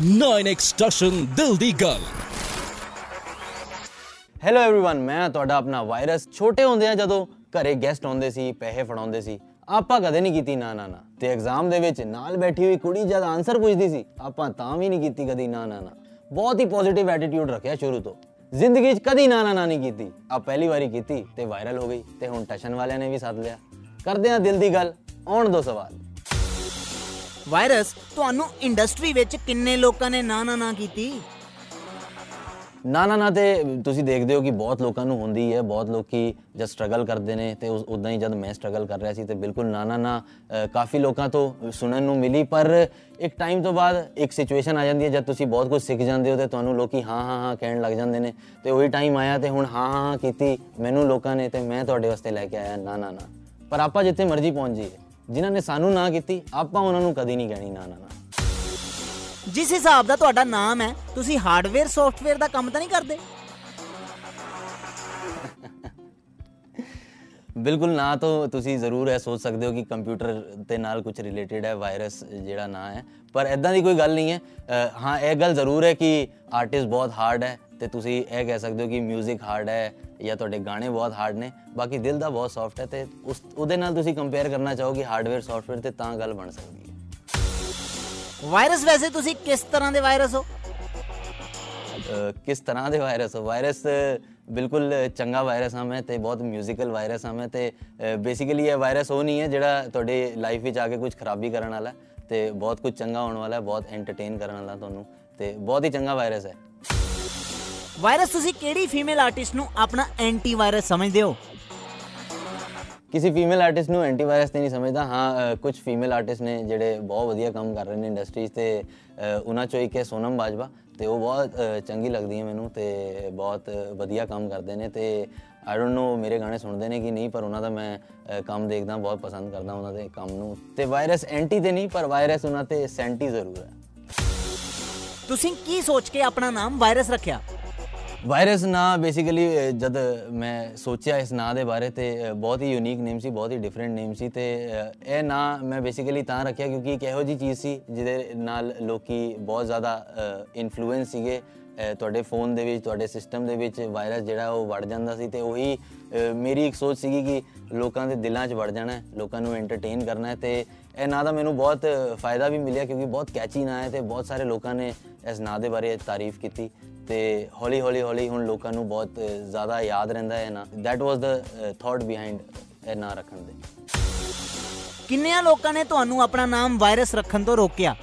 9x station ਦਿਲ ਦੀ ਗੱਲ hello everyone ਮੈਂ ਤੁਹਾਡਾ ਆਪਣਾ ਵਾਇਰਸ ਛੋਟੇ ਹੁੰਦੇ ਆ ਜਦੋਂ ਘਰੇ ਗੈਸਟ ਆਉਂਦੇ ਸੀ ਪੈਸੇ ਫੜਾਉਂਦੇ ਸੀ ਆਪਾਂ ਕਦੇ ਨਹੀਂ ਕੀਤੀ ਨਾ ਨਾ ਨਾ ਤੇ ਐਗਜ਼ਾਮ ਦੇ ਵਿੱਚ ਨਾਲ ਬੈਠੀ ਹੋਈ ਕੁੜੀ ਜਦ ਆਨਸਰ ਪੁੱਛਦੀ ਸੀ ਆਪਾਂ ਤਾਂ ਵੀ ਨਹੀਂ ਕੀਤੀ ਕਦੀ ਨਾ ਨਾ ਨਾ ਬਹੁਤ ਹੀ ਪੋਜ਼ਿਟਿਵ ਐਟੀਟਿਊਡ ਰੱਖਿਆ ਸ਼ੁਰੂ ਤੋਂ ਜ਼ਿੰਦਗੀ 'ਚ ਕਦੀ ਨਾ ਨਾ ਨਾ ਨਹੀਂ ਕੀਤੀ ਆ ਪਹਿਲੀ ਵਾਰੀ ਕੀਤੀ ਤੇ ਵਾਇਰਲ ਹੋ ਗਈ ਤੇ ਹੁਣ ਟਸ਼ਨ ਵਾਲਿਆਂ ਨੇ ਵੀ ਸੱਦ ਲਿਆ ਕਰਦੇ ਆ ਦਿਲ ਦੀ ਗੱਲ ਆਉਣ ਦੋ ਸਵਾਲ ਵਾਇਰਸ ਤੁਹਾਨੂੰ ਇੰਡਸਟਰੀ ਵਿੱਚ ਕਿੰਨੇ ਲੋਕਾਂ ਨੇ ਨਾ ਨਾ ਨਾ ਕੀਤੀ? ਨਾ ਨਾ ਨਾ ਤੇ ਤੁਸੀਂ ਦੇਖਦੇ ਹੋ ਕਿ ਬਹੁਤ ਲੋਕਾਂ ਨੂੰ ਹੁੰਦੀ ਹੈ ਬਹੁਤ ਲੋਕੀ ਜਦ ਸਟਰਗਲ ਕਰਦੇ ਨੇ ਤੇ ਉਦਾਂ ਹੀ ਜਦ ਮੈਂ ਸਟਰਗਲ ਕਰ ਰਿਹਾ ਸੀ ਤੇ ਬਿਲਕੁਲ ਨਾ ਨਾ ਨਾ ਅ, ਕਾਫੀ ਲੋਕਾਂ ਤੋਂ ਸੁਣਨ ਨੂੰ ਮਿਲੀ ਪਰ ਇੱਕ ਟਾਈਮ ਤੋਂ ਬਾਅਦ ਇੱਕ ਸਿਚੁਏਸ਼ਨ ਆ ਜਾਂਦੀ ਹੈ ਜਦ ਤੁਸੀਂ ਬਹੁਤ ਕੁਝ ਸਿੱਖ ਜਾਂਦੇ ਹੋ ਤੇ ਤੁਹਾਨੂੰ ਲੋਕੀ ਹਾਂ ਹਾਂ ਹਾਂ ਕਹਿਣ ਲੱਗ ਜਾਂਦੇ ਨੇ ਤੇ ਉਹੀ ਟਾਈਮ ਆਇਆ ਤੇ ਹੁਣ ਹਾਂ ਹਾਂ ਹਾਂ ਕੀਤੀ ਮੈਨੂੰ ਲੋਕਾਂ ਨੇ ਤੇ ਮੈਂ ਤੁਹਾਡੇ ਵਾਸਤੇ ਲੈ ਕੇ ਆਇਆ ਨਾ ਨਾ ਨਾ। ਪਰ ਆਪਾਂ ਜਿੱਥੇ ਮਰਜ਼ੀ ਪਹੁੰਚ ਜਾਈਏ। ਜਿਨ੍ਹਾਂ ਨੇ ਸਾਨੂੰ ਨਾ ਕੀਤੀ ਆਪਾਂ ਉਹਨਾਂ ਨੂੰ ਕਦੀ ਨਹੀਂ ਕਹਿਣੀ ਨਾ ਨਾ ਨਾ। ਜਿਸ ਹਿਸਾਬ ਦਾ ਤੁਹਾਡਾ ਨਾਮ ਹੈ ਤੁਸੀਂ ਹਾਰਡਵੇਅਰ ਸੌਫਟਵੇਅਰ ਦਾ ਕੰਮ ਤਾਂ ਨਹੀਂ ਕਰਦੇ? ਬਿਲਕੁਲ ਨਾ ਤਾਂ ਤੁਸੀਂ ਜ਼ਰੂਰ ਇਹ ਸੋਚ ਸਕਦੇ ਹੋ ਕਿ ਕੰਪਿਊਟਰ ਦੇ ਨਾਲ ਕੁਝ ਰਿਲੇਟਡ ਹੈ ਵਾਇਰਸ ਜਿਹੜਾ ਨਾਂ ਹੈ। ਪਰ ਐਦਾਂ ਦੀ ਕੋਈ ਗੱਲ ਨਹੀਂ ਹੈ। ਹਾਂ ਇਹ ਗੱਲ ਜ਼ਰੂਰ ਹੈ ਕਿ ਆਰਟਿਸਟ ਬਹੁਤ ਹਾਰਡ ਹੈ। ਤੇ ਤੁਸੀਂ ਇਹ ਕਹਿ ਸਕਦੇ ਹੋ ਕਿ 뮤직 ਹਾਰਡ ਹੈ ਜਾਂ ਤੁਹਾਡੇ ਗਾਣੇ ਬਹੁਤ ਹਾਰਡ ਨੇ ਬਾਕੀ ਦਿਲ ਦਾ ਬਹੁਤ ਸੌਫਟ ਹੈ ਤੇ ਉਸ ਉਹਦੇ ਨਾਲ ਤੁਸੀਂ ਕੰਪੇਅਰ ਕਰਨਾ ਚਾਹੋਗੇ ਹਾਰਡਵੇਅਰ ਸੌਫਟਵੇਅਰ ਤੇ ਤਾਂ ਗੱਲ ਬਣ ਸਕਦੀ ਹੈ। ਵਾਇਰਸ ਵੈਸੇ ਤੁਸੀਂ ਕਿਸ ਤਰ੍ਹਾਂ ਦੇ ਵਾਇਰਸ ਹੋ? ਕਿਸ ਤਰ੍ਹਾਂ ਦੇ ਵਾਇਰਸ ਵਾਇਰਸ ਬਿਲਕੁਲ ਚੰਗਾ ਵਾਇਰਸ ਹਾਂ ਮੈਂ ਤੇ ਬਹੁਤ ਮਿਊਜ਼ੀਕਲ ਵਾਇਰਸ ਹਾਂ ਮੈਂ ਤੇ ਬੇਸਿਕਲੀ ਇਹ ਵਾਇਰਸ ਉਹ ਨਹੀਂ ਹੈ ਜਿਹੜਾ ਤੁਹਾਡੇ ਲਾਈਫ ਵਿੱਚ ਆ ਕੇ ਕੁਝ ਖਰਾਬੀ ਕਰਨ ਵਾਲਾ ਹੈ ਤੇ ਬਹੁਤ ਕੁਝ ਚੰਗਾ ਹੋਣ ਵਾਲਾ ਹੈ ਬਹੁਤ ਐਂਟਰਟੇਨ ਕਰਨ ਵਾਲਾ ਤੁਹਾਨੂੰ ਤੇ ਬਹੁਤ ਹੀ ਚੰਗਾ ਵਾਇਰਸ ਹੈ। ਵਾਇਰਸ ਤੁਸੀਂ ਕਿਹੜੀ ਫੀਮੇਲ ਆਰਟਿਸਟ ਨੂੰ ਆਪਣਾ ਐਂਟੀ ਵਾਇਰਸ ਸਮਝਦੇ ਹੋ? ਕਿਸੇ ਫੀਮੇਲ ਆਰਟਿਸਟ ਨੂੰ ਐਂਟੀਵਾਇਰਸ ਤੇ ਨਹੀਂ ਸਮਝਦਾ। ਹਾਂ ਕੁਝ ਫੀਮੇਲ ਆਰਟਿਸਟ ਨੇ ਜਿਹੜੇ ਬਹੁਤ ਵਧੀਆ ਕੰਮ ਕਰ ਰਹੇ ਨੇ ਇੰਡਸਟਰੀ 'ਚ ਤੇ ਉਹਨਾਂ ਚੋਂ ਇੱਕ ਹੈ ਸੋਨਮ ਬਾਜਵਾ ਤੇ ਉਹ ਬਹੁਤ ਚੰਗੀ ਲੱਗਦੀ ਹੈ ਮੈਨੂੰ ਤੇ ਬਹੁਤ ਵਧੀਆ ਕੰਮ ਕਰਦੇ ਨੇ ਤੇ ਆਈ ਡੋਨਟ ਨੋ ਮੇਰੇ ਗਾਣੇ ਸੁਣਦੇ ਨੇ ਕਿ ਨਹੀਂ ਪਰ ਉਹਨਾਂ ਦਾ ਮੈਂ ਕੰਮ ਦੇਖਦਾ ਬਹੁਤ ਪਸੰਦ ਕਰਦਾ ਉਹਨਾਂ ਦੇ ਕੰਮ ਨੂੰ। ਤੇ ਵਾਇਰਸ ਐਂਟੀ ਤੇ ਨਹੀਂ ਪਰ ਵਾਇਰਸ ਉਹਨਾਂ ਤੇ ਸੈਂਟੀ ਜ਼ਰੂਰ ਹੈ। ਤੁਸੀਂ ਕੀ ਸੋਚ ਕੇ ਆਪਣਾ ਨਾਮ ਵਾਇਰਸ ਰੱਖਿਆ? ਵਾਇਰਸ ਨਾਂ ਬੇਸਿਕਲੀ ਜਦ ਮੈਂ ਸੋਚਿਆ ਇਸ ਨਾਂ ਦੇ ਬਾਰੇ ਤੇ ਅ, ਬਹੁਤ ਹੀ ਯੂਨੀਕ ਨੇਮ ਸੀ ਬਹੁਤ ਹੀ ਡਿਫਰੈਂਟ ਨੇਮ ਸੀ ਤੇ ਅ, ਇਹ ਨਾਂ ਮੈਂ ਬੇਸਿਕਲੀ ਤਾਂ ਰੱਖਿਆ ਕਿਉਂਕਿ ਇੱਕ ਇਹੋ ਜੀ ਚੀਜ਼ ਸੀ ਜਿਹਦੇ ਨਾਲ ਲੋਕੀ ਬਹੁਤ ਜ਼ਿਆਦਾ ਇਨਫਲੂਐਂਸ ਸੀਗੇ ਅ, ਤੁਹਾਡੇ ਫੋਨ ਦੇ ਵਿੱਚ ਤੁਹਾਡੇ ਸਿਸਟਮ ਦੇ ਵਿੱਚ ਵਾਇਰਸ ਜਿਹੜਾ ਉਹ ਵੜ ਜਾਂਦਾ ਸੀ ਤੇ ਉਹੀ ਅ, ਮੇਰੀ ਇੱਕ ਸੋਚ ਸੀਗੀ ਕਿ ਲੋਕਾਂ ਦੇ ਦਿਲਾਂ 'ਚ ਵੜ ਜਾਣਾ ਹੈ ਲੋਕਾਂ ਨੂੰ ਐਂਟਰਟੇਨ ਕਰਨਾ ਹੈ ਤੇ ਇਹ ਨਾਂ ਦਾ ਮੈਨੂੰ ਬਹੁਤ ਫਾਇਦਾ ਵੀ ਮਿਲਿਆ ਕਿਉਂਕਿ ਬਹੁਤ ਕੈਚੀ ਨਾਂ ਹੈ ਤੇ ਬਹੁਤ ਸਾਰੇ ਲੋਕਾਂ ਨੇ ਇਸ ਨਾਂ ਦੇ ਬਾਰੇ ਤਾਰੀਫ ਕੀਤੀ ਤੇ ਹੌਲੀ ਹੌਲੀ ਹੌਲੀ ਹੁਣ ਲੋਕਾਂ ਨੂੰ ਬਹੁਤ ਅ, ਜ਼ਿਆਦਾ ਯਾਦ ਰਹਿੰਦਾ ਹੈ ਨਾ। That was the thought behind ਇਹ ਨਾਂ ਰੱਖਣ ਦੇ। ਕਿੰਨਿਆਂ ਲੋਕਾਂ ਨੇ ਤੁਹਾਨੂੰ ਆਪਣਾ ਨਾਮ ਵਾਇਰਸ ਰੱਖਣ ਤੋਂ ਰੋਕਿਆ?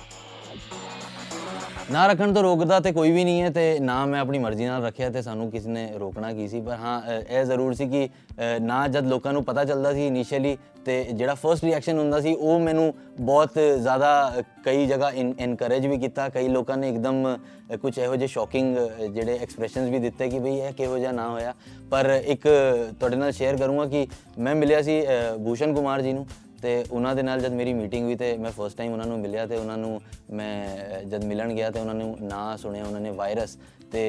ਨਾ ਰੱਖਣ ਤੋਂ ਰੋਕਦਾ ਤੇ ਕੋਈ ਵੀ ਨਹੀਂ ਹੈ ਤੇ ਨਾ ਮੈਂ ਆਪਣੀ ਮਰਜ਼ੀ ਨਾਲ ਰੱਖਿਆ ਤੇ ਸਾਨੂੰ ਕਿਸੇ ਨੇ ਰੋਕਣਾ ਕੀ ਸੀ। ਪਰ ਹਾਂ ਅ, ਇਹ ਜ਼ਰੂਰ ਸੀ ਕਿ ਅ, ਨਾ ਜਦ ਲੋਕਾਂ ਨੂੰ ਪਤਾ ਚੱਲਦਾ ਸੀ ਇਨੀਸ਼ੀਅਲੀ ਤੇ ਜਿਹੜਾ ਫਰਸਟ ਰਿਐਕਸ਼ਨ ਹੁੰਦਾ ਸੀ ਉਹ ਮੈਨੂੰ ਬਹੁਤ ਜ਼ਿਆਦਾ ਅ, ਕਈ ਜਗ੍ਹਾ ਇਨਕਰੇਜ ਵੀ ਕੀਤਾ। ਕਈ ਲੋਕਾਂ ਨੇ ਇੱਕਦਮ ਕੁਝ ਇਹੋ ਜਿਹੇ ਸ਼ੌਕਿੰਗ ਜਿਹੜੇ ਐਕਸਪ੍ਰੈਸ਼ਨਸ ਵੀ ਦਿੱਤੇ ਕਿ ਭਈ ਇਹ ਕਿਹੋ ਜਿਹਾ ਨਾ ਹੋਇਆ। ਪਰ ਇੱਕ ਤੁਹਾਡੇ ਨਾਲ ਸ਼ੇਅਰ ਕਰੂੰਗਾ ਕਿ ਮੈਂ ਮਿਲਿਆ ਸੀ ਅ, ਭੂਸ਼ਣ ਕੁਮਾਰ ਜੀ ਨੂੰ। ਤੇ ਉਹਨਾਂ ਦੇ ਨਾਲ ਜਦ ਮੇਰੀ ਮੀਟਿੰਗ ਹੋਈ ਤੇ ਮੈਂ ਫਸਟ ਟਾਈਮ ਉਹਨਾਂ ਨੂੰ ਮਿਲਿਆ ਤੇ ਉਹਨਾਂ ਨੂੰ ਮੈਂ ਅਹ, ਜਦ ਮਿਲਣ ਗਿਆ ਤੇ ਉਹਨਾਂ ਨੂੰ ਨਾਂ ਸੁਣਿਆ ਉਹਨਾਂ ਨੇ ਵਾਇਰਸ ਤੇ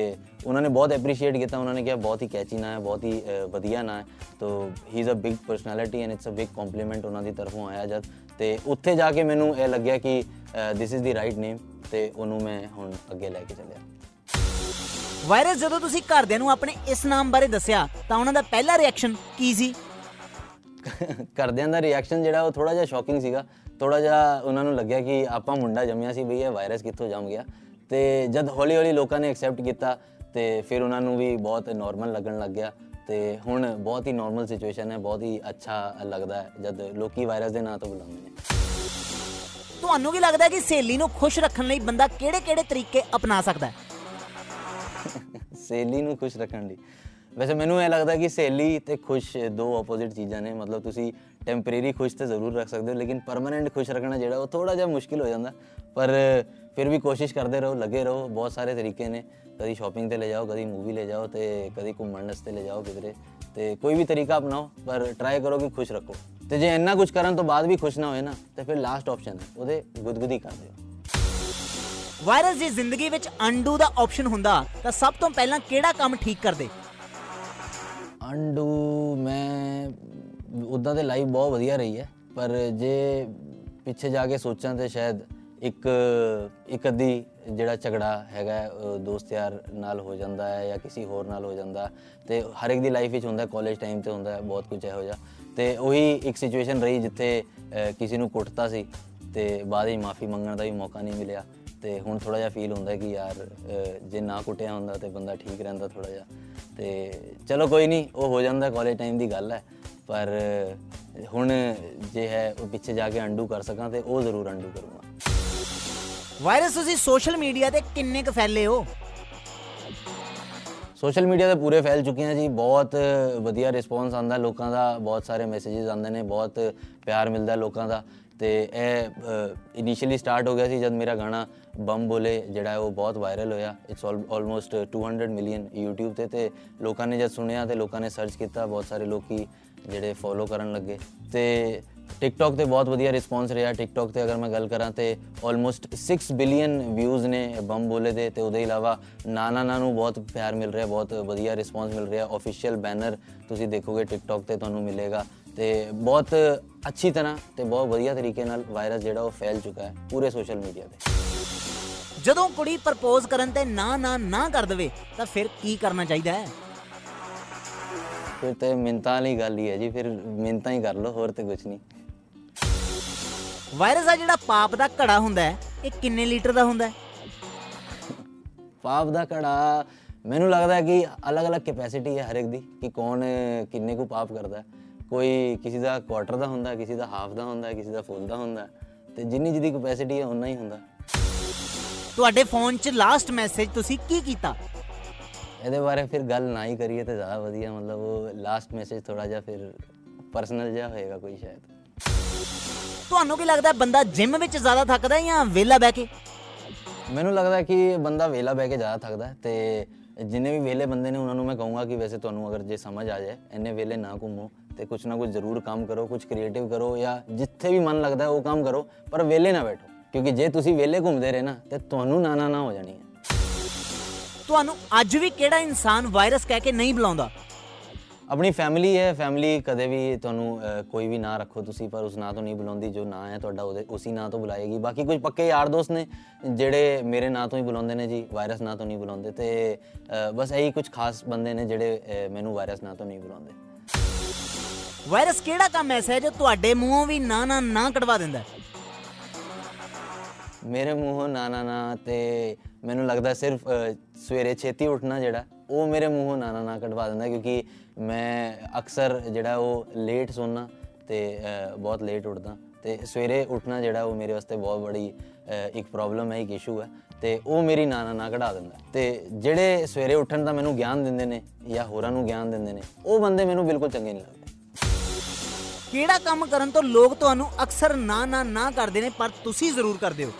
ਉਹਨਾਂ ਨੇ ਬਹੁਤ ਐਪਰੀਸ਼ੀਏਟ ਕੀਤਾ ਉਹਨਾਂ ਨੇ ਕਿਹਾ ਬਹੁਤ ਹੀ ਕੈਚੀ ਨਾਂ ਹੈ ਬਹੁਤ ਹੀ ਅਹ, ਵਧੀਆ ਨਾਂ ਹੈ। ਤੋ he is a big personality and it's a big compliment ਉਹਨਾਂ ਦੀ ਤਰਫੋਂ ਆਇਆ ਜਦ। ਤੇ ਉੱਥੇ ਜਾ ਕੇ ਮੈਨੂੰ ਇਹ ਲੱਗਿਆ ਕਿ this is the right name ਤੇ ਉਹਨੂੰ ਮੈਂ ਹੁਣ ਅੱਗੇ ਲੈ ਕੇ ਚੱਲਿਆ। ਵਾਇਰਸ ਜਦੋਂ ਤੁਸੀਂ ਘਰਦਿਆਂ ਨੂੰ ਆਪਣੇ ਇਸ ਨਾਮ ਬਾਰੇ ਦੱਸਿਆ ਤਾਂ ਉਹਨਾਂ ਦਾ ਪਹਿਲਾ ਰਿਐਕਸ਼ਨ ਕੀ ਸੀ? ਘਰਦਿਆਂ ਦਾ ਰਿਐਕਸ਼ਨ ਜਿਹੜਾ ਉਹ ਥੋੜਾ ਜਿਹਾ ਸ਼ੌਕਿੰਗ ਸੀਗਾ। ਥੋੜਾ ਜਿਹਾ ਉਹਨਾਂ ਨੂੰ ਲੱਗਿਆ ਕਿ ਆਪਾਂ ਮੁੰਡਾ ਜੰਮਿਆ ਸੀ ਬਈ ਇਹ ਵਾਇਰਸ ਕਿੱਥੋਂ ਜੰਮ ਗਿਆ। ਤੇ ਜਦ ਹੌਲੀ ਹੌਲੀ ਲੋਕਾਂ ਨੇ ਐਕਸੈਪਟ ਕੀਤਾ ਤੇ ਫਿਰ ਉਹਨਾਂ ਨੂੰ ਵੀ ਬਹੁਤ ਨਾਰਮਲ ਲੱਗਣ ਲੱਗ ਗਿਆ। ਤੇ ਹੁਣ ਬਹੁਤ ਹੀ ਨਾਰਮਲ ਸਿਚੁਏਸ਼ਨ ਹੈ ਬਹੁਤ ਹੀ ਅੱਛਾ ਲੱਗਦਾ ਹੈ ਜਦ ਲੋਕੀ ਵਾਇਰਸ ਦੇ ਨਾਂ ਤੋਂ ਬੁਲਾਉਂਦੇ ਨੇ। ਤੁਹਾਨੂੰ ਕੀ ਲੱਗਦਾ ਹੈ ਕਿ ਸਹੇਲੀ ਨੂੰ ਖੁਸ਼ ਰੱਖਣ ਲਈ ਬੰਦਾ ਕਿਹੜੇ-ਕਿਹੜੇ ਤਰੀਕੇ ਅਪਣਾ ਸਕਦਾ ਹੈ? ਸਹੇਲੀ ਨੂੰ ਖੁਸ਼ ਰੱਖਣ ਲਈ। ਵੈਸੇ ਮੈਨੂੰ ਇਹ ਲੱਗਦਾ ਕਿ ਸਹੇਲੀ ਤੇ ਖੁਸ਼, ਦੋ ਆਪੋਜ਼ਿਟ ਚੀਜ਼ਾਂ ਨੇ, ਮਤਲਬ ਤੁਸੀਂ ਟੈਂਪਰੇਰੀ ਖੁਸ਼ ਤੇ ਜ਼ਰੂਰ ਰੱਖ ਸਕਦੇ ਹੋ, ਲੇਕਿਨ ਪਰਮਨੈਂਟ ਖੁਸ਼ ਰੱਖਣਾ ਜਿਹੜਾ ਉਹ ਥੋੜਾ ਜਿਹਾ ਮੁਸ਼ਕਿਲ ਹੋ ਜਾਂਦਾ। ਪਰ ਫਿਰ ਵੀ ਕੋਸ਼ਿਸ਼ ਕਰਦੇ ਰਹੋ, ਲੱਗੇ ਰਹੋ, ਬਹੁਤ ਸਾਰੇ ਤਰੀਕੇ ਨੇ। ਕਦੀ ਸ਼ਾਪਿੰਗ ਤੇ ਲੈ ਜਾਓ, ਕਦੀ ਮੂਵੀ ਲੈ ਜਾਓ ਤੇ ਕਦੀ ਘੁੰਮਣ ਵਾਸਤੇ ਲੈ ਜਾਓ ਕਿਧਰੇ। ਤੇ ਕੋਈ ਵੀ ਤਰੀਕਾ ਅਪਣਾਓ, ਪਰ ਟਰਾਈ ਕਰੋ ਕਿ ਖੁਸ਼ ਰੱਖੋ। ਤੇ ਜੇ ਇੰਨਾ ਕੁਝ ਕਰਨ ਤੋਂ ਬਾਅਦ ਵੀ ਖੁਸ਼ ਨਾ ਹੋਏ ਨਾ, ਤੇ ਫਿਰ ਲਾਸਟ ਆਪਸ਼ਨ ਹੈ, ਉਹਦੇ ਗੁਦਗੁਦੀ ਕਰ ਦਿਓ। ਵਾਇਰਸ ਦੀ ਜ਼ਿੰਦਗੀ ਵਿੱਚ ਅਨਡੂ ਦਾ ਆਪਸ਼ਨ ਹੁੰਦਾ, ਤਾਂ ਸਭ ਤੋਂ ਪਹਿਲਾਂ ਕਿਹੜਾ ਕੰਮ ਠੀਕ ਕਰਦੇ? ਅੰਡੂ ਮੈਂ ਉਦਾਂ ਤੇ ਲਾਈਫ ਬਹੁਤ ਵਧੀਆ ਰਹੀ ਹੈ ਪਰ ਜੇ ਪਿੱਛੇ ਜਾ ਕੇ ਸੋਚਾਂ ਤੇ ਸ਼ਾਇਦ ਇੱਕ ਇੱਕ ਅੱਧੀ ਜਿਹੜਾ ਝਗੜਾ ਹੈਗਾ ਹੈ, ਅਹ ਦੋਸਤ ਯਾਰ ਨਾਲ ਹੋ ਜਾਂਦਾ ਹੈ ਜਾਂ ਕਿਸੇ ਹੋਰ ਨਾਲ ਹੋ ਜਾਂਦਾ ਤੇ ਹਰ ਇੱਕ ਦੀ ਲਾਈਫ ਵਿੱਚ ਹੁੰਦਾ ਕਾਲਜ ਟਾਈਮ ਤੇ ਹੁੰਦਾ ਹੈ ਬਹੁਤ ਕੁਝ ਇਹੋ ਜਿਹਾ। ਤੇ ਉਹੀ ਇੱਕ ਸਿਚੁਏਸ਼ਨ ਰਹੀ ਜਿੱਥੇ ਅਹ, ਕਿਸੇ ਨੂੰ ਕੁੱਟਤਾ ਸੀ ਤੇ ਬਾਅਦ ਵਿੱਚ ਮਾਫੀ ਮੰਗਣ ਦਾ ਵੀ ਮੌਕਾ ਨਹੀਂ ਮਿਲਿਆ। ਤੇ ਹੁਣ ਥੋੜਾ ਜਿਹਾ ਫੀਲ ਹੁੰਦਾ ਕਿ ਯਾਰ ਜੇ ਨਾ ਕੁੱਟਿਆ ਹੁੰਦਾ ਤੇ ਬੰਦਾ ਠੀਕ ਰਹਿੰਦਾ ਥੋੜਾ ਜਿਹਾ। ਤੇ ਚਲੋ ਕੋਈ ਨਹੀਂ ਉਹ ਹੋ ਜਾਂਦਾ ਕਾਲਜ ਟਾਈਮ ਦੀ ਗੱਲ ਹੈ। ਪਰ ਹੁਣ ਜੇ ਹੈ ਉਹ ਪਿੱਛੇ ਜਾ ਕੇ ਅੰਡੂ ਕਰ ਸਕਾਂ ਤੇ ਉਹ ਜ਼ਰੂਰ ਅੰਡੂ ਕਰੂੰਗਾ। ਵਾਇਰਸ ਤੁਸੀਂ ਸੋਸ਼ਲ ਮੀਡੀਆ ਤੇ ਕਿੰਨੇ ਕੁ ਫੈਲੇ ਹੋ? ਸੋਸ਼ਲ ਮੀਡੀਆ ਤੇ ਪੂਰੇ ਫੈਲ ਚੁੱਕੇ ਹਾਂ ਜੀ। ਬਹੁਤ ਵਧੀਆ ਰਿਸਪੌਂਸ ਆਉਂਦਾ ਲੋਕਾਂ ਦਾ ਬਹੁਤ ਸਾਰੇ ਮੈਸੇजेस ਆਉਂਦੇ ਨੇ ਬਹੁਤ ਪਿਆਰ ਮਿਲਦਾ ਲੋਕਾਂ ਦਾ। ਤੇ ਇਹ ਇਨੀਸ਼ੀਅਲੀ ਸਟਾਰਟ ਹੋ ਗਿਆ ਸੀ ਜਦ ਮੇਰਾ ਗਾਣਾ ਬੰਮ ਬੋਲੇ ਜਿਹੜਾ ਹੈ ਉਹ ਬਹੁਤ ਵਾਇਰਲ ਹੋਇਆ। ਇਟਸ ਆਲਮੋਸਟ 200 ਮਿਲੀਅਨ YouTube ਤੇ ਤੇ ਲੋਕਾਂ ਨੇ ਜਦ ਸੁਣਿਆ ਤੇ ਲੋਕਾਂ ਨੇ ਸਰਚ ਕੀਤਾ, ਬਹੁਤ ਸਾਰੇ ਲੋਕੀ ਜਿਹੜੇ ਫੋਲੋ ਕਰਨ ਲੱਗੇ। ਤੇ ਟਿਕਟੌਕ ਤੇ ਬਹੁਤ ਵਧੀਆ ਰਿਸਪੌਂਸ ਰਿਹਾ। ਟਿਕਟੌਕ ਤੇ ਅਗਰ ਮੈਂ ਗੱਲ ਕਰਾਂ ਤੇ ਆਲਮੋਸਟ 6 ਬਿਲੀਅਨ ਵਿਊਜ਼ ਨੇ ਬੰਮ ਬੋਲੇ ਦੇ ਤੇ ਉਹਦੇ ਇਲਾਵਾ ਨਾਨਾ ਨਾ ਨੂੰ ਬਹੁਤ ਪਿਆਰ ਮਿਲ ਰਿਹਾ, ਬਹੁਤ ਵਧੀਆ ਰਿਸਪੌਂਸ ਮਿਲ ਰਿਹਾ। ਆਫੀਸ਼ੀਅਲ ਬੈਨਰ ਤੁਸੀਂ ਦੇਖੋਗੇ ਟਿਕਟੌਕ ਤੇ ਤੁਹਾਨੂੰ ਮਿਲੇਗਾ। ਤੇ ਬਹੁਤ ਅੱਛੀ ਤਰ੍ਹਾਂ ਤੇ ਬਹੁਤ ਵਧੀਆ ਤਰੀਕੇ ਨਾਲ ਵਾਇਰਸ ਜਿਹੜਾ ਉਹ ਫੈਲ ਚੁੱਕਾ ਹੈ ਪੂਰੇ ਸੋਸ਼ਲ ਮੀਡੀਆ ਤੇ। ਜਦੋਂ ਕੁੜੀ ਪ੍ਰਪੋਜ਼ ਕਰਨ ਤੇ ਨਾ ਨਾ ਨਾ ਕਰ ਦੇਵੇ ਤਾਂ ਫਿਰ ਕੀ ਕਰਨਾ ਚਾਹੀਦਾ ਹੈ? ਫਿਰ ਤੇ ਮਿੰਤਾਂ ਵਾਲੀ ਗੱਲ ਹੀ ਹੈ ਜੀ ਫਿਰ ਮਿੰਤਾਂ ਹੀ ਕਰ ਲਓ ਹੋਰ ਤੇ ਕੁਝ ਨਹੀਂ। ਵਾਇਰਸ ਆ ਜਿਹੜਾ ਪਾਪ ਦਾ ਘੜਾ ਹੁੰਦਾ ਹੈ ਇਹ ਕਿੰਨੇ ਲੀਟਰ ਦਾ ਹੁੰਦਾ ਹੈ? ਪਾਪ ਦਾ ਘੜਾ ਮੈਨੂੰ ਲੱਗਦਾ ਹੈ ਕਿ ਅਲੱਗ-ਅਲੱਗ ਕੈਪੈਸਿਟੀ ਹੈ ਹਰ ਇੱਕ ਦੀ ਕਿ ਕੌਣ ਕਿੰਨੇ ਕੁ ਪਾਪ ਕਰਦਾ ਹੈ। ਕੋਈ ਕਿਸੇ ਦਾ ਕੁਆਟਰ ਦਾ ਹੁੰਦਾ ਕਿਸੇ ਦਾ ਹਾਫ ਦਾ ਹੁੰਦਾ ਕਿਸੇ ਦਾ ਫੁੱਲ ਦਾ ਹੁੰਦਾ। ਤੇ ਜਿੰਨੀ ਜਿਹਦੀ ਕੈਪੈਸਿਟੀ ਹੈ ਉਨਾ ਹੀ ਹੁੰਦਾ। ਤੁਹਾਡੇ ਫੋਨ 'ਚ ਲਾਸਟ ਮੈਸੇਜ ਤੁਸੀਂ ਕੀ ਕੀਤਾ? ਇਹਦੇ ਬਾਰੇ ਫਿਰ ਗੱਲ ਨਾ ਹੀ ਕਰੀਏ ਤੇ ਜ਼ਿਆਦਾ ਵਧੀਆ ਮਤਲਬ ਉਹ ਲਾਸਟ ਮੈਸੇਜ ਥੋੜਾ ਜਿਹਾ ਫਿਰ ਪਰਸਨਲ ਜਿਹਾ ਹੋਏਗਾ ਕੋਈ ਸ਼ਾਇਦ। ਤੁਹਾਨੂੰ ਕੀ ਲੱਗਦਾ ਬੰਦਾ ਜਿਮ ਵਿੱਚ ਜ਼ਿਆਦਾ ਥੱਕਦਾ ਹੈ ਜਾਂ ਵਿਹਲਾ ਬਹਿ ਕੇ? ਮੈਨੂੰ ਲੱਗਦਾ ਕਿ ਬੰਦਾ ਵੇਲਾ ਬਹਿ ਕੇ ਜ਼ਿਆਦਾ ਥੱਕਦਾ ਹੈ ਤੇ ਜਿੰਨੇ ਵੀ ਵੇਲੇ ਬੰਦੇ ਨੇ ਉਹਨਾਂ ਨੂੰ ਮੈਂ ਕਹੂੰਗਾ ਕਿ ਵੈਸੇ ਤੁਹਾਨੂੰ ਅਗਰ ਜੇ ਸਮਝ ਆ ਜਾਏ ਇੰਨੇ ਵੇਲੇ ਨਾ ਘੁੰਮੋ ਤੇ ਕੁਝ ਨਾ ਕੁਝ ਜ਼ਰੂਰ ਕੰਮ ਕਰੋ ਕੁਝ ਕ੍ਰੀਏਟਿਵ ਕਰੋ ਜਾਂ ਜਿੱਥੇ ਵੀ ਮਨ ਲੱਗਦਾ ਉਹ ਕੰਮ ਕਰੋ ਪਰ ਵੇਲੇ ਨਾ ਬੈਠੋ। ਕਿਉਂਕਿ ਜੇ ਤੁਸੀਂ ਵੇਲੇ ਘੁੰਮਦੇ ਰਹੇ ਨਾ ਤੇ ਤੁਹਾਨੂੰ ਨਾ ਨਾ ਨਾ ਹੋ ਜਾਣੀ ਹੈ। ਤੁਹਾਨੂੰ ਅੱਜ ਵੀ ਕਿਹੜਾ ਇਨਸਾਨ ਵਾਇਰਸ ਕਹਿ ਕੇ ਨਹੀਂ ਬੁਲਾਉਂਦਾ? ਆਪਣੀ ਫੈਮਿਲੀ ਹੈ ਫੈਮਿਲੀ ਕਦੇ ਵੀ ਤੁਹਾਨੂੰ ਕੋਈ ਵੀ ਨਾਂ ਰੱਖੋ ਤੁਸੀਂ ਪਰ ਉਸ ਨਾਂ ਤੋਂ ਨਹੀਂ ਬੁਲਾਉਂਦੀ ਜੋ ਨਾਂ ਹੈ ਤੁਹਾਡਾ ਉਹਦੇ ਉਸੇ ਨਾਂ ਤੋਂ ਬੁਲਾਏਗੀ। ਬਾਕੀ ਕੁਝ ਪੱਕੇ ਯਾਰ ਦੋਸਤ ਨੇ ਜਿਹੜੇ ਮੇਰੇ ਨਾਂ ਤੋਂ ਹੀ ਬੁਲਾਉਂਦੇ ਨੇ ਜੀ ਵਾਇਰਸ ਨਾਂ ਤੋਂ ਨਹੀਂ ਬੁਲਾਉਂਦੇ ਤੇ ਬਸ ਇਹੀ ਕੁਝ ਖਾਸ ਬੰਦੇ ਨੇ ਜਿਹੜੇ ਮੈਨੂੰ ਵਾਇਰਸ ਨਾਂ ਤੋਂ ਨਹੀਂ ਬੁਲਾਉਂਦੇ। ਵਾਇਰਸ ਕਿਹੜਾ ਕੰਮ ਐਸਾ ਹੈ ਜੋ ਤੁਹਾਡੇ ਮੂੰਹੋਂ ਵੀ ਨਾ ਨਾ ਨਾ ਕਢਵਾ ਦਿੰਦਾ ਹੈ? ਮੇਰੇ ਮੂੰਹੋਂ ਨਾ ਨਾ ਨਾ ਤੇ ਮੈਨੂੰ ਲੱਗਦਾ ਸਿਰਫ ਅਹ, ਸਵੇਰੇ ਛੇਤੀ ਉੱਠਣਾ ਜਿਹੜਾ ਉਹ ਮੇਰੇ ਮੂੰਹੋਂ ਨਾ ਨਾ ਨਾ ਕਢਵਾ ਦਿੰਦਾ ਕਿਉਂਕਿ ਮੈਂ ਅਕਸਰ ਜਿਹੜਾ ਉਹ ਲੇਟ ਸੌਣਾ ਤੇ ਅਹ, ਬਹੁਤ ਲੇਟ ਉੱਠਦਾ ਤੇ ਸਵੇਰੇ ਉੱਠਣਾ ਜਿਹੜਾ ਉਹ ਮੇਰੇ ਵਾਸਤੇ ਬਹੁਤ ਬੜੀ ਅਹ, ਇੱਕ ਪ੍ਰੋਬਲਮ ਹੈ ਇੱਕ ਇਸ਼ੂ ਹੈ ਤੇ ਉਹ ਮੇਰੀ ਨਾ ਨਾ ਨਾ ਕਢਾ ਦਿੰਦਾ। ਤੇ ਜਿਹੜੇ ਸਵੇਰੇ ਉੱਠਣ ਦਾ ਮੈਨੂੰ ਗਿਆਨ ਦਿੰਦੇ ਨੇ ਜਾਂ ਹੋਰਾਂ ਨੂੰ ਗਿਆਨ ਦਿੰਦੇ ਨੇ ਉਹ ਬੰਦੇ ਮੈਨੂੰ ਬਿਲਕੁਲ ਚੰਗੇ ਨਹੀਂ ਲੱਗਦੇ। ਕਿਹੜਾ ਕੰਮ ਕਰਨ ਤੋਂ ਲੋਕ ਤੁਹਾਨੂੰ ਅਕਸਰ ਨਾ ਨਾ ਨਾ ਕਰਦੇ ਨੇ ਪਰ ਤੁਸੀਂ ਜ਼ਰੂਰ ਕਰਦੇ ਹੋ।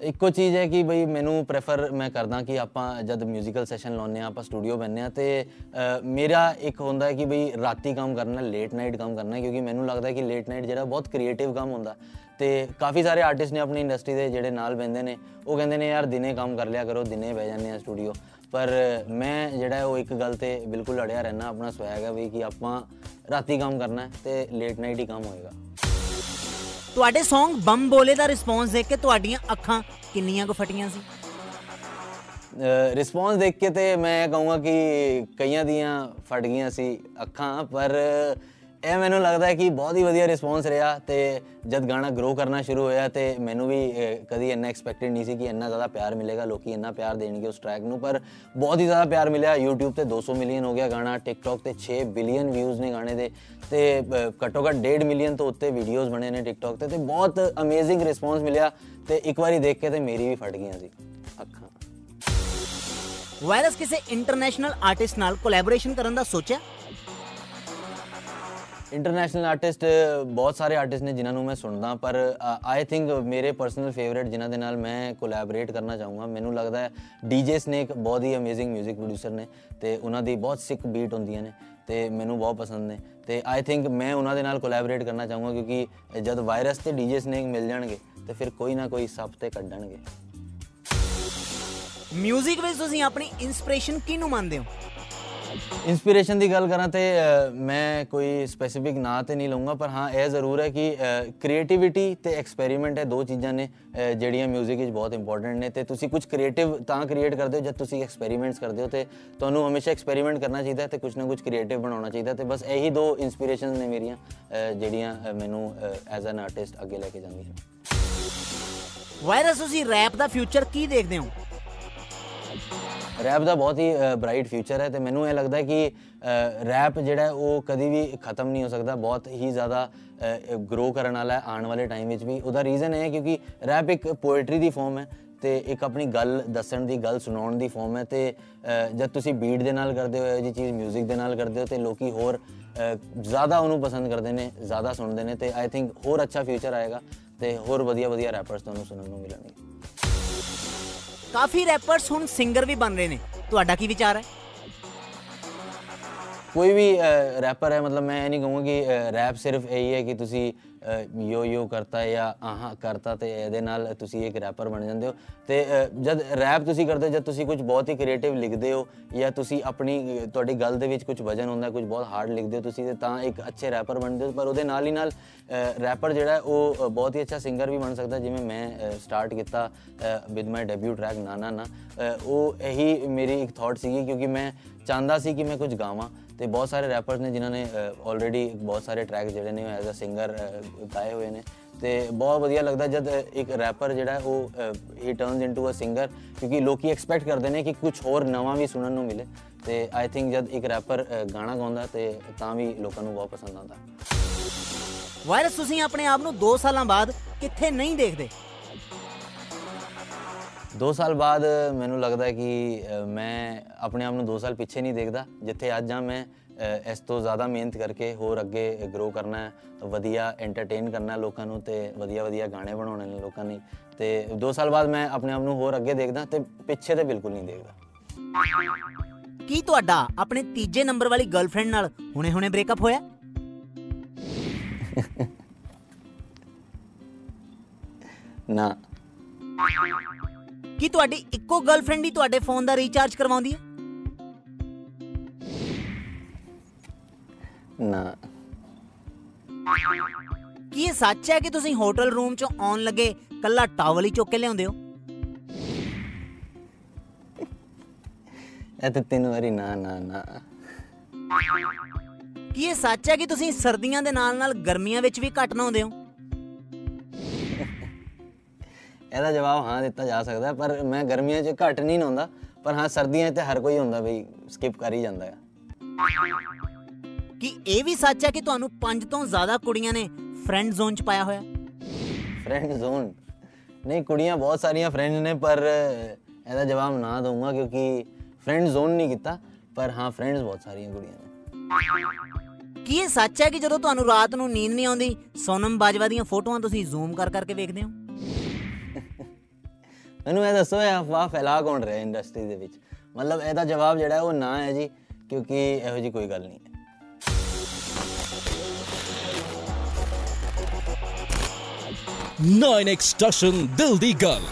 ਇੱਕੋ ਚੀਜ਼ ਹੈ ਕਿ ਬਈ ਮੈਨੂੰ ਪ੍ਰੈਫਰ ਮੈਂ ਕਰਦਾ ਕਿ ਆਪਾਂ ਜਦ ਮਿਊਜ਼ੀਕਲ ਸੈਸ਼ਨ ਲਾਉਂਦੇ ਆ ਆਪਾਂ ਸਟੂਡੀਓ ਬੰਨੇ ਆ ਤੇ ਅ, ਮੇਰਾ ਇੱਕ ਹੁੰਦਾ ਹੈ ਕਿ ਬਈ ਰਾਤੀ ਕੰਮ ਕਰਨਾ ਲੇਟ ਨਾਈਟ ਕੰਮ ਕਰਨਾ ਹੈ, ਕਿਉਂਕਿ ਮੈਨੂੰ ਲੱਗਦਾ ਹੈ ਕਿ ਲੇਟ ਨਾਈਟ ਜਿਹੜਾ ਬਹੁਤ ਕ੍ਰੀਏਟਿਵ ਕੰਮ ਹੁੰਦਾ। ਤੇ ਕਾਫੀ ਸਾਰੇ ਆਰਟਿਸਟ ਨੇ ਆਪਣੀ ਇੰਡਸਟਰੀ ਦੇ ਜਿਹੜੇ ਨਾਲ ਬੈੰਦੇ ਨੇ ਉਹ ਕਹਿੰਦੇ ਨੇ ਯਾਰ ਦਿਨੇ ਕੰਮ ਕਰ ਲਿਆ ਕਰੋ ਦਿਨੇ ਬਹਿ ਜਾਂਦੇ ਆ ਸਟੂਡੀਓ ਪਰ ਮੈਂ ਜਿਹੜਾ ਹੈ ਉਹ ਇੱਕ ਗੱਲ ਤੇ ਬਿਲਕੁਲ ਅੜਿਆ ਰਹਿਣਾ ਆਪਣਾ ਸਵੈਗ ਹੈ ਵੀ ਕਿ ਆਪਾਂ ਰਾਤੀ ਕੰਮ ਕਰਨਾ ਹੈ ਤੇ ਲੇਟ ਨਾਈਟ ਹੀ ਕੰਮ ਹੋਏਗਾ। ਤੁਹਾਡੇ Song ਬੰਮ ਬੋਲੇ ਦਾ ਰਿਸਪੌਂਸ ਦੇਖ ਕੇ ਤੁਹਾਡੀਆਂ ਅੱਖਾਂ ਕਿੰਨੀਆਂ ਕੁ ਫਟੀਆਂ ਸੀ? ਰਿਸਪੌਂਸ ਦੇਖ ਕੇ ਤੇ ਮੈਂ ਕਹੂੰਗਾ ਕਿ ਕਈਆਂ ਦੀਆਂ ਫਟ ਗਈਆਂ ਸੀ ਅੱਖਾਂ, ਪਰ ਇਹ ਮੈਨੂੰ ਲੱਗਦਾ ਹੈ ਕਿ ਬਹੁਤ ਹੀ ਵਧੀਆ ਰਿਸਪੌਂਸ ਰਿਹਾ ਤੇ ਜਦ ਗਾਣਾ ਗਰੋ ਕਰਨਾ ਸ਼ੁਰੂ ਹੋਇਆ ਤੇ ਮੈਨੂੰ ਵੀ ਅਹ, ਕਦੀ ਇੰਨਾ ਐਕਸਪੈਕਟਡ ਨਹੀਂ ਸੀ ਕਿ ਇੰਨਾ ਜ਼ਿਆਦਾ ਪਿਆਰ ਮਿਲੇਗਾ ਲੋਕੀ ਇੰਨਾ ਪਿਆਰ ਦੇਣਗੇ ਉਸ ਟਰੈਕ ਨੂੰ ਪਰ ਬਹੁਤ ਹੀ ਜ਼ਿਆਦਾ ਪਿਆਰ ਮਿਲਿਆ। YouTube ਤੇ 200 ਮਿਲੀਅਨ ਹੋ ਗਿਆ ਗਾਣਾ TikTok ਤੇ 6 ਬਿਲੀਅਨ ਵਿਊਜ਼ ਨੇ ਗਾਣੇ ਦੇ ਤੇ ਅਹ, ਘੱਟੋ ਘੱਟ 1.5 ਮਿਲੀਅਨ ਤੋਂ ਉੱਤੇ ਵੀਡੀਓਜ਼ ਬਣੇ ਨੇ TikTok ਤੇ ਤੇ ਬਹੁਤ ਅਮੇਜ਼ਿੰਗ ਰਿਸਪੌਂਸ ਮਿਲਿਆ ਤੇ ਇੱਕ ਵਾਰੀ ਦੇਖ ਕੇ ਤੇ ਮੇਰੀ ਵੀ ਫਟ ਗਈਆਂ ਸੀ ਅੱਖਾਂ। ਵਾਇਰਸ ਕਿਸੇ ਇੰਟਰਨੈਸ਼ਨਲ ਆਰਟਿਸਟ ਨਾਲ ਕੋਲੈਬੋਰੇਸ਼ਨ ਕਰਨ ਦਾ ਸੋਚਿਆ? ਇੰਟਰਨੈਸ਼ਨਲ ਆਰਟਿਸਟ ਬਹੁਤ ਸਾਰੇ ਆਰਟਿਸਟ ਨੇ ਜਿਨ੍ਹਾਂ ਨੂੰ ਮੈਂ ਸੁਣਦਾ, ਪਰ ਆਈ ਥਿੰਕ ਮੇਰੇ ਪਰਸਨਲ ਫੇਵਰਿਟ ਜਿਨ੍ਹਾਂ ਦੇ ਨਾਲ ਮੈਂ ਕੋਲੈਬੋਰੇਟ ਕਰਨਾ ਚਾਹੂੰਗਾ, ਮੈਨੂੰ ਲੱਗਦਾ ਹੈ ਡੀਜੇ ਸਨੇਕ ਬਹੁਤ ਹੀ ਅਮੇਜ਼ਿੰਗ 뮤직 ਪ੍ਰੋਡਿਊਸਰ ਨੇ ਤੇ ਉਹਨਾਂ ਦੀ ਬਹੁਤ ਸਿੱਕ ਬੀਟ ਹੁੰਦੀਆਂ ਨੇ ਤੇ ਮੈਨੂੰ ਬਹੁਤ ਪਸੰਦ ਨੇ ਤੇ ਆਈ ਥਿੰਕ ਮੈਂ ਉਹਨਾਂ ਦੇ ਨਾਲ ਕੋਲੈਬੋਰੇਟ ਕਰਨਾ ਚਾਹੂੰਗਾ ਕਿਉਂਕਿ ਜਦ ਵਾਇਰਸ ਤੇ ਡੀਜੇ ਸਨੇਕ ਮਿਲ ਜਾਣਗੇ ਤੇ ਫਿਰ ਕੋਈ ਨਾ ਕੋਈ ਸੱਪ ਤੇ ਕੱਢਣਗੇ। ਮਿਊਜ਼ਿਕ ਵਿੱਚ ਤੁਸੀਂ ਆਪਣੀ ਇਨਸਪੀਰੇਸ਼ਨ ਕਿਹਨੂੰ ਮੰਨਦੇ ਹੋ? ਇਨਸਪੀਰੇਸ਼ਨ ਦੀ ਗੱਲ ਕਰਾਂ ਤੇ ਅ, ਮੈਂ ਕੋਈ ਸਪੈਸੀਫਿਕ ਨਾਂ ਤੇ ਨਹੀਂ ਲਵਾਂਗਾ ਪਰ ਹਾਂ ਇਹ ਜ਼ਰੂਰ ਹੈ ਕਿ ਕ੍ਰੀਏਟੀਵਿਟੀ ਤੇ ਐਕਸਪੈਰੀਮੈਂਟ ਹੈ ਦੋ ਚੀਜ਼ਾਂ ਨੇ ਅ, ਜਿਹੜੀਆਂ 뮤직 ਵਿੱਚ ਬਹੁਤ ਇੰਪੋਰਟੈਂਟ ਨੇ ਤੇ ਤੁਸੀਂ ਕੁਝ ਕ੍ਰੀਏਟਿਵ ਤਾਂ ਕ੍ਰੀਏਟ ਕਰਦੇ ਹੋ ਜਦ ਤੁਸੀਂ ਐਕਸਪੈਰੀਮੈਂਟਸ ਕਰਦੇ ਹੋ ਤੇ ਤੁਹਾਨੂੰ ਹਮੇਸ਼ਾ ਐਕਸਪੈਰੀਮੈਂਟ ਕਰਨਾ ਚਾਹੀਦਾ ਹੈ ਤੇ ਕੁਝ ਨਾ ਕੁਝ ਕ੍ਰੀਏਟਿਵ ਬਣਾਉਣਾ ਚਾਹੀਦਾ ਤੇ ਬਸ ਇਹੀ ਦੋ ਇਨਸਪੀਰੇਸ਼ਨਸ ਨੇ ਮੇਰੀਆਂ ਅ, ਜਿਹੜੀਆਂ ਅ, ਮੈਨੂੰ ਐਜ਼ ਐਨ ਆਰਟਿਸਟ ਅੱਗੇ ਲੈ ਕੇ ਜਾਂਦੀਆਂ ਵਾਇਰਸ ਤੁਸੀਂ ਰੈਪ ਦਾ ਫਿਊਚਰ ਕੀ ਦੇਖਦੇ ਹੋ? ਰੈਪ ਦਾ ਬਹੁਤ ਹੀ ਬ੍ਰਾਈਟ ਫਿਊਚਰ ਹੈ ਤੇ ਮੈਨੂੰ ਇਹ ਲੱਗਦਾ ਹੈ ਕਿ ਰੈਪ ਜਿਹੜਾ ਹੈ ਉਹ ਕਦੀ ਵੀ ਖਤਮ ਨਹੀਂ ਹੋ ਸਕਦਾ ਬਹੁਤ ਹੀ ਜ਼ਿਆਦਾ ਗਰੋ ਕਰਨ ਵਾਲਾ ਹੈ ਆਉਣ ਵਾਲੇ ਟਾਈਮ ਵਿੱਚ ਵੀ। ਉਹਦਾ ਰੀਜ਼ਨ ਇਹ ਹੈ ਕਿਉਂਕਿ ਰੈਪ ਇੱਕ ਪੋਇਟਰੀ ਦੀ ਫਾਰਮ ਹੈ ਤੇ ਇੱਕ ਆਪਣੀ ਗੱਲ ਦੱਸਣ ਦੀ ਗੱਲ ਸੁਣਾਉਣ ਦੀ ਫਾਰਮ ਹੈ ਤੇ ਅ, ਜਦ ਤੁਸੀਂ ਬੀਟ ਦੇ ਨਾਲ ਕਰਦੇ ਹੋ ਇਹ ਜੀ ਚੀਜ਼ 뮤직 ਦੇ ਨਾਲ ਕਰਦੇ ਹੋ ਤੇ ਲੋਕੀ ਹੋਰ ਅ, ਜ਼ਿਆਦਾ ਉਹਨੂੰ ਪਸੰਦ ਕਰਦੇ ਨੇ ਜ਼ਿਆਦਾ ਸੁਣਦੇ ਨੇ ਤੇ ਆਈ ਥਿੰਕ ਹੋਰ ਅੱਛਾ ਫਿਊਚਰ ਆਏਗਾ ਤੇ ਹੋਰ ਵਧੀਆ ਵਧੀਆ ਰੈਪਰਸ ਤੁਹਾਨੂੰ ਸੁਣਨ ਨੂੰ ਮਿਲਣਗੇ। ਕਾਫੀ ਰੈਪਰਸ ਹੁਣ ਸਿੰਗਰ ਵੀ ਬਣ ਰਹੇ ਨੇ। ਤੁਹਾਡਾ ਕੀ ਵਿਚਾਰ ਹੈ? ਕੋਈ ਵੀ ਰੈਪਰ ਹੈ, ਮਤਲਬ ਮੈਂ ਇਹ ਨਹੀਂ ਕਹੂੰਗਾ ਕਿ ਰੈਪ ਸਿਰਫ ਇਹੀ ਹੈ ਕਿ ਤੁਸੀਂ ਯੋ ਯੋ ਕਰਤਾ ਜਾਂ ਆਹਾਂ ਕਰਤਾ ਤੇ ਇਹਦੇ ਨਾਲ ਤੁਸੀਂ ਇੱਕ ਰੈਪਰ ਬਣ ਜਾਂਦੇ ਹੋ। ਤੇ ਅ, ਜਦ ਰੈਪ ਤੁਸੀਂ ਕਰਦੇ ਹੋ ਜਦ ਤੁਸੀਂ ਕੁਝ ਬਹੁਤ ਹੀ ਕ੍ਰੀਏਟਿਵ ਲਿਖਦੇ ਹੋ ਜਾਂ ਤੁਸੀਂ ਆਪਣੀ ਅ, ਤੁਹਾਡੀ ਗੱਲ ਦੇ ਵਿੱਚ ਕੁਝ ਵਜਨ ਹੁੰਦਾ ਕੁਝ ਬਹੁਤ ਹਾਰਡ ਲਿਖਦੇ ਹੋ ਤੁਸੀਂ ਤੇ ਤਾਂ ਇੱਕ ਅੱਛੇ ਰੈਪਰ ਬਣਦੇ ਹੋ। ਪਰ ਉਹਦੇ ਨਾਲ ਹੀ ਨਾਲ ਰੈਪਰ ਜਿਹੜਾ ਹੈ ਉਹ ਅ, ਬਹੁਤ ਹੀ ਅੱਛਾ ਸਿੰਗਰ ਵੀ ਬਣ ਸਕਦਾ ਜਿਵੇਂ ਮੈਂ ਸਟਾਰਟ ਕੀਤਾ ਵਿਦ ਮਾਈ ਡੈਬਿਊ ਟਰੈਕ ਨਾਨਾ ਨਾ ਅ, ਉਹ ਇਹੀ ਮੇਰੀ ਇੱਕ ਥਾਟ ਸੀਗੀ ਕਿਉਂਕਿ ਮੈਂ ਚਾਹੁੰਦਾ ਸੀ ਕਿ ਮੈਂ ਕੁਝ ਗਾਵਾਂ ਤੇ ਬਹੁਤ ਸਾਰੇ ਰੈਪਰਸ ਨੇ ਜਿਨ੍ਹਾਂ ਨੇ ਆਲਰੇਡੀ ਬਹੁਤ ਸਾਰੇ ਟਰੈਕ ਜਿਹੜੇ ਨੇ ਐਜ਼ ਅ ਸਿੰਗਰ ਗਾਏ ਹੋਏ ਨੇ। ਤੇ ਬਹੁਤ ਵਧੀਆ ਲੱਗਦਾ ਜਦ ਅ, ਇੱਕ ਰੈਪਰ ਜਿਹੜਾ ਹੈ ਉਹ ਹੀ ਟਰਨਸ ਇਨਟੂ ਅ ਸਿੰਗਰ ਕਿਉਂਕਿ ਲੋਕੀ ਐਕਸਪੈਕਟ ਕਰਦੇ ਨੇ ਕਿ ਕੁਝ ਹੋਰ ਨਵਾਂ ਵੀ ਸੁਣਨ ਨੂੰ ਮਿਲੇ। ਤੇ ਆਈ ਥਿੰਕ ਜਦ ਇੱਕ ਰੈਪਰ ਗਾਣਾ ਗਾਉਂਦਾ ਤੇ ਤਾਂ ਵੀ ਲੋਕਾਂ ਨੂੰ ਬਹੁਤ ਪਸੰਦ ਆਉਂਦਾ। ਵਾਇਰਸ ਤੁਸੀਂ ਆਪਣੇ ਆਪ ਨੂੰ 2 ਸਾਲਾਂ ਬਾਅਦ ਕਿੱਥੇ ਨਹੀਂ ਦੇਖਦੇ। 2 ਸਾਲ ਬਾਅਦ ਮੈਨੂੰ ਲੱਗਦਾ ਕਿ ਮੈਂ ਆਪਣੇ ਆਪ ਨੂੰ 2 ਸਾਲ ਪਿੱਛੇ ਨਹੀਂ ਦੇਖਦਾ ਜਿੱਥੇ ਅੱਜ ਆ ਮੈਂ ਇਸ ਤੋਂ ਜ਼ਿਆਦਾ ਮਿਹਨਤ ਕਰਕੇ ਹੋਰ ਅੱਗੇ ਗਰੋ ਕਰਨਾ ਹੈ ਵਧੀਆ ਐਂਟਰਟੇਨ ਕਰਨਾ ਲੋਕਾਂ ਨੂੰ ਤੇ ਵਧੀਆ ਵਧੀਆ ਗਾਣੇ ਬਣਾਉਣੇ ਨੇ ਲੋਕਾਂ ਲਈ ਤੇ 2 ਸਾਲ ਬਾਅਦ ਮੈਂ ਆਪਣੇ ਆਪ ਨੂੰ ਹੋਰ ਅੱਗੇ ਦੇਖਦਾ ਤੇ ਪਿੱਛੇ ਤੇ ਬਿਲਕੁਲ ਨਹੀਂ ਦੇਖਦਾ। ਕੀ ਤੁਹਾਡਾ ਆਪਣੇ ਤੀਜੇ ਨੰਬਰ ਵਾਲੀ ਗਰਲਫ੍ਰੈਂਡ ਨਾਲ ਹੁਣੇ-ਹੁਣੇ ਬ੍ਰੇਕਅਪ ਹੋਇਆ? ਨਾ। ਕੀ ਤੁਹਾਡੀ ਇੱਕੋ ਗਰਲਫ੍ਰੈਂਡ ਹੀ ਤੁਹਾਡੇ ਫੋਨ ਦਾ ਰੀਚਾਰਜ ਕਰਵਾਉਂਦੀ ਹੈ? ਨਾ। ਕੀ ਇਹ ਸੱਚ ਹੈ ਕਿ ਤੁਸੀਂ ਹੋਟਲ ਰੂਮ 'ਚੋਂ ਆਉਣ ਲੱਗੇ ਕੱਲਾ ਟਾਵਲ ਹੀ ਚੁੱਕ ਕੇ ਲਿਆਉਂਦੇ ਹੋ? ਇਹ ਤੇ ਤਿੰਨ ਵਾਰੀ ਨਾ ਨਾ ਨਾ। ਕੀ ਇਹ ਸੱਚ ਹੈ ਕਿ ਤੁਸੀਂ ਸਰਦੀਆਂ ਦੇ ਨਾਲ-ਨਾਲ ਗਰਮੀਆਂ ਵਿੱਚ ਵੀ ਘੱਟ ਨਹਾਉਂਦੇ ਹੋ? ਇਹਦਾ ਜਵਾਬ ਹਾਂ ਦਿੱਤਾ ਜਾ ਸਕਦਾ ਪਰ ਮੈਂ ਗਰਮੀਆਂ 'ਚ ਘੱਟ ਨਹੀਂ ਨਹਾਉਂਦਾ ਪਰ ਹਾਂ ਸਰਦੀਆਂ 'ਚ ਤੇ ਹਰ ਕੋਈ ਹੁੰਦਾ ਬਈ ਸਕਿਪ ਕਰ ਹੀ ਜਾਂਦਾ ਹੈ ਕੀ ਇਹ ਵੀ ਸੱਚ ਹੈ ਕਿ ਤੁਹਾਨੂੰ ਪੰਜ ਤੋਂ ਜ਼ਿਆਦਾ ਕੁੜੀਆਂ ਨੇ ਫਰੈਂਡ ਜ਼ੋਨ 'ਚ ਪਾਇਆ ਹੋਇਆ? ਫਰੈਂਡ ਜ਼ੋਨ ਨਹੀਂ ਕੁੜੀਆਂ ਬਹੁਤ ਸਾਰੀਆਂ ਫਰੈਂਡ ਨੇ ਪਰ ਇਹਦਾ ਜਵਾਬ ਨਾ ਦਊਂਗਾ ਕਿਉਂਕਿ ਫਰੈਂਡ ਜ਼ੋਨ ਨਹੀਂ ਕੀਤਾ ਪਰ ਹਾਂ ਫਰੈਂਡਸ ਬਹੁਤ ਸਾਰੀਆਂ ਕੁੜੀਆਂ ਨੇ। ਕੀ ਇਹ ਸੱਚ ਹੈ ਕਿ ਜਦੋਂ ਤੁਹਾਨੂੰ ਰਾਤ ਨੂੰ ਨੀਂਦ ਨਹੀਂ ਆਉਂਦੀ ਸੋਨਮ ਬਾਜਵਾ ਦੀਆਂ ਫੋਟੋਆਂ ਤੁਸੀਂ ਜ਼ੂਮ ਕਰ ਕਰਕੇ ਵੇਖਦੇ ਹੋ? ਮੈਨੂੰ ਇਹ ਦੱਸੋ, ਇਹ ਅਫਵਾਹ ਫੈਲਾ ਕੌਣ ਰਿਹਾ ਇੰਡਸਟਰੀ ਦੇ ਵਿੱਚ? ਮਤਲਬ ਇਹਦਾ ਜਵਾਬ ਜਿਹੜਾ ਹੈ ਉਹ ਨਾ ਹੈ ਜੀ, ਕਿਉਂਕਿ ਇਹੋ ਜੀ ਕੋਈ ਗੱਲ ਨਹੀਂ ਹੈ। ਨਾਈਨ ਐਕਸਟ੍ਰੈਸ਼ਨ ਦਿਲ ਦੀ ਗੱਲ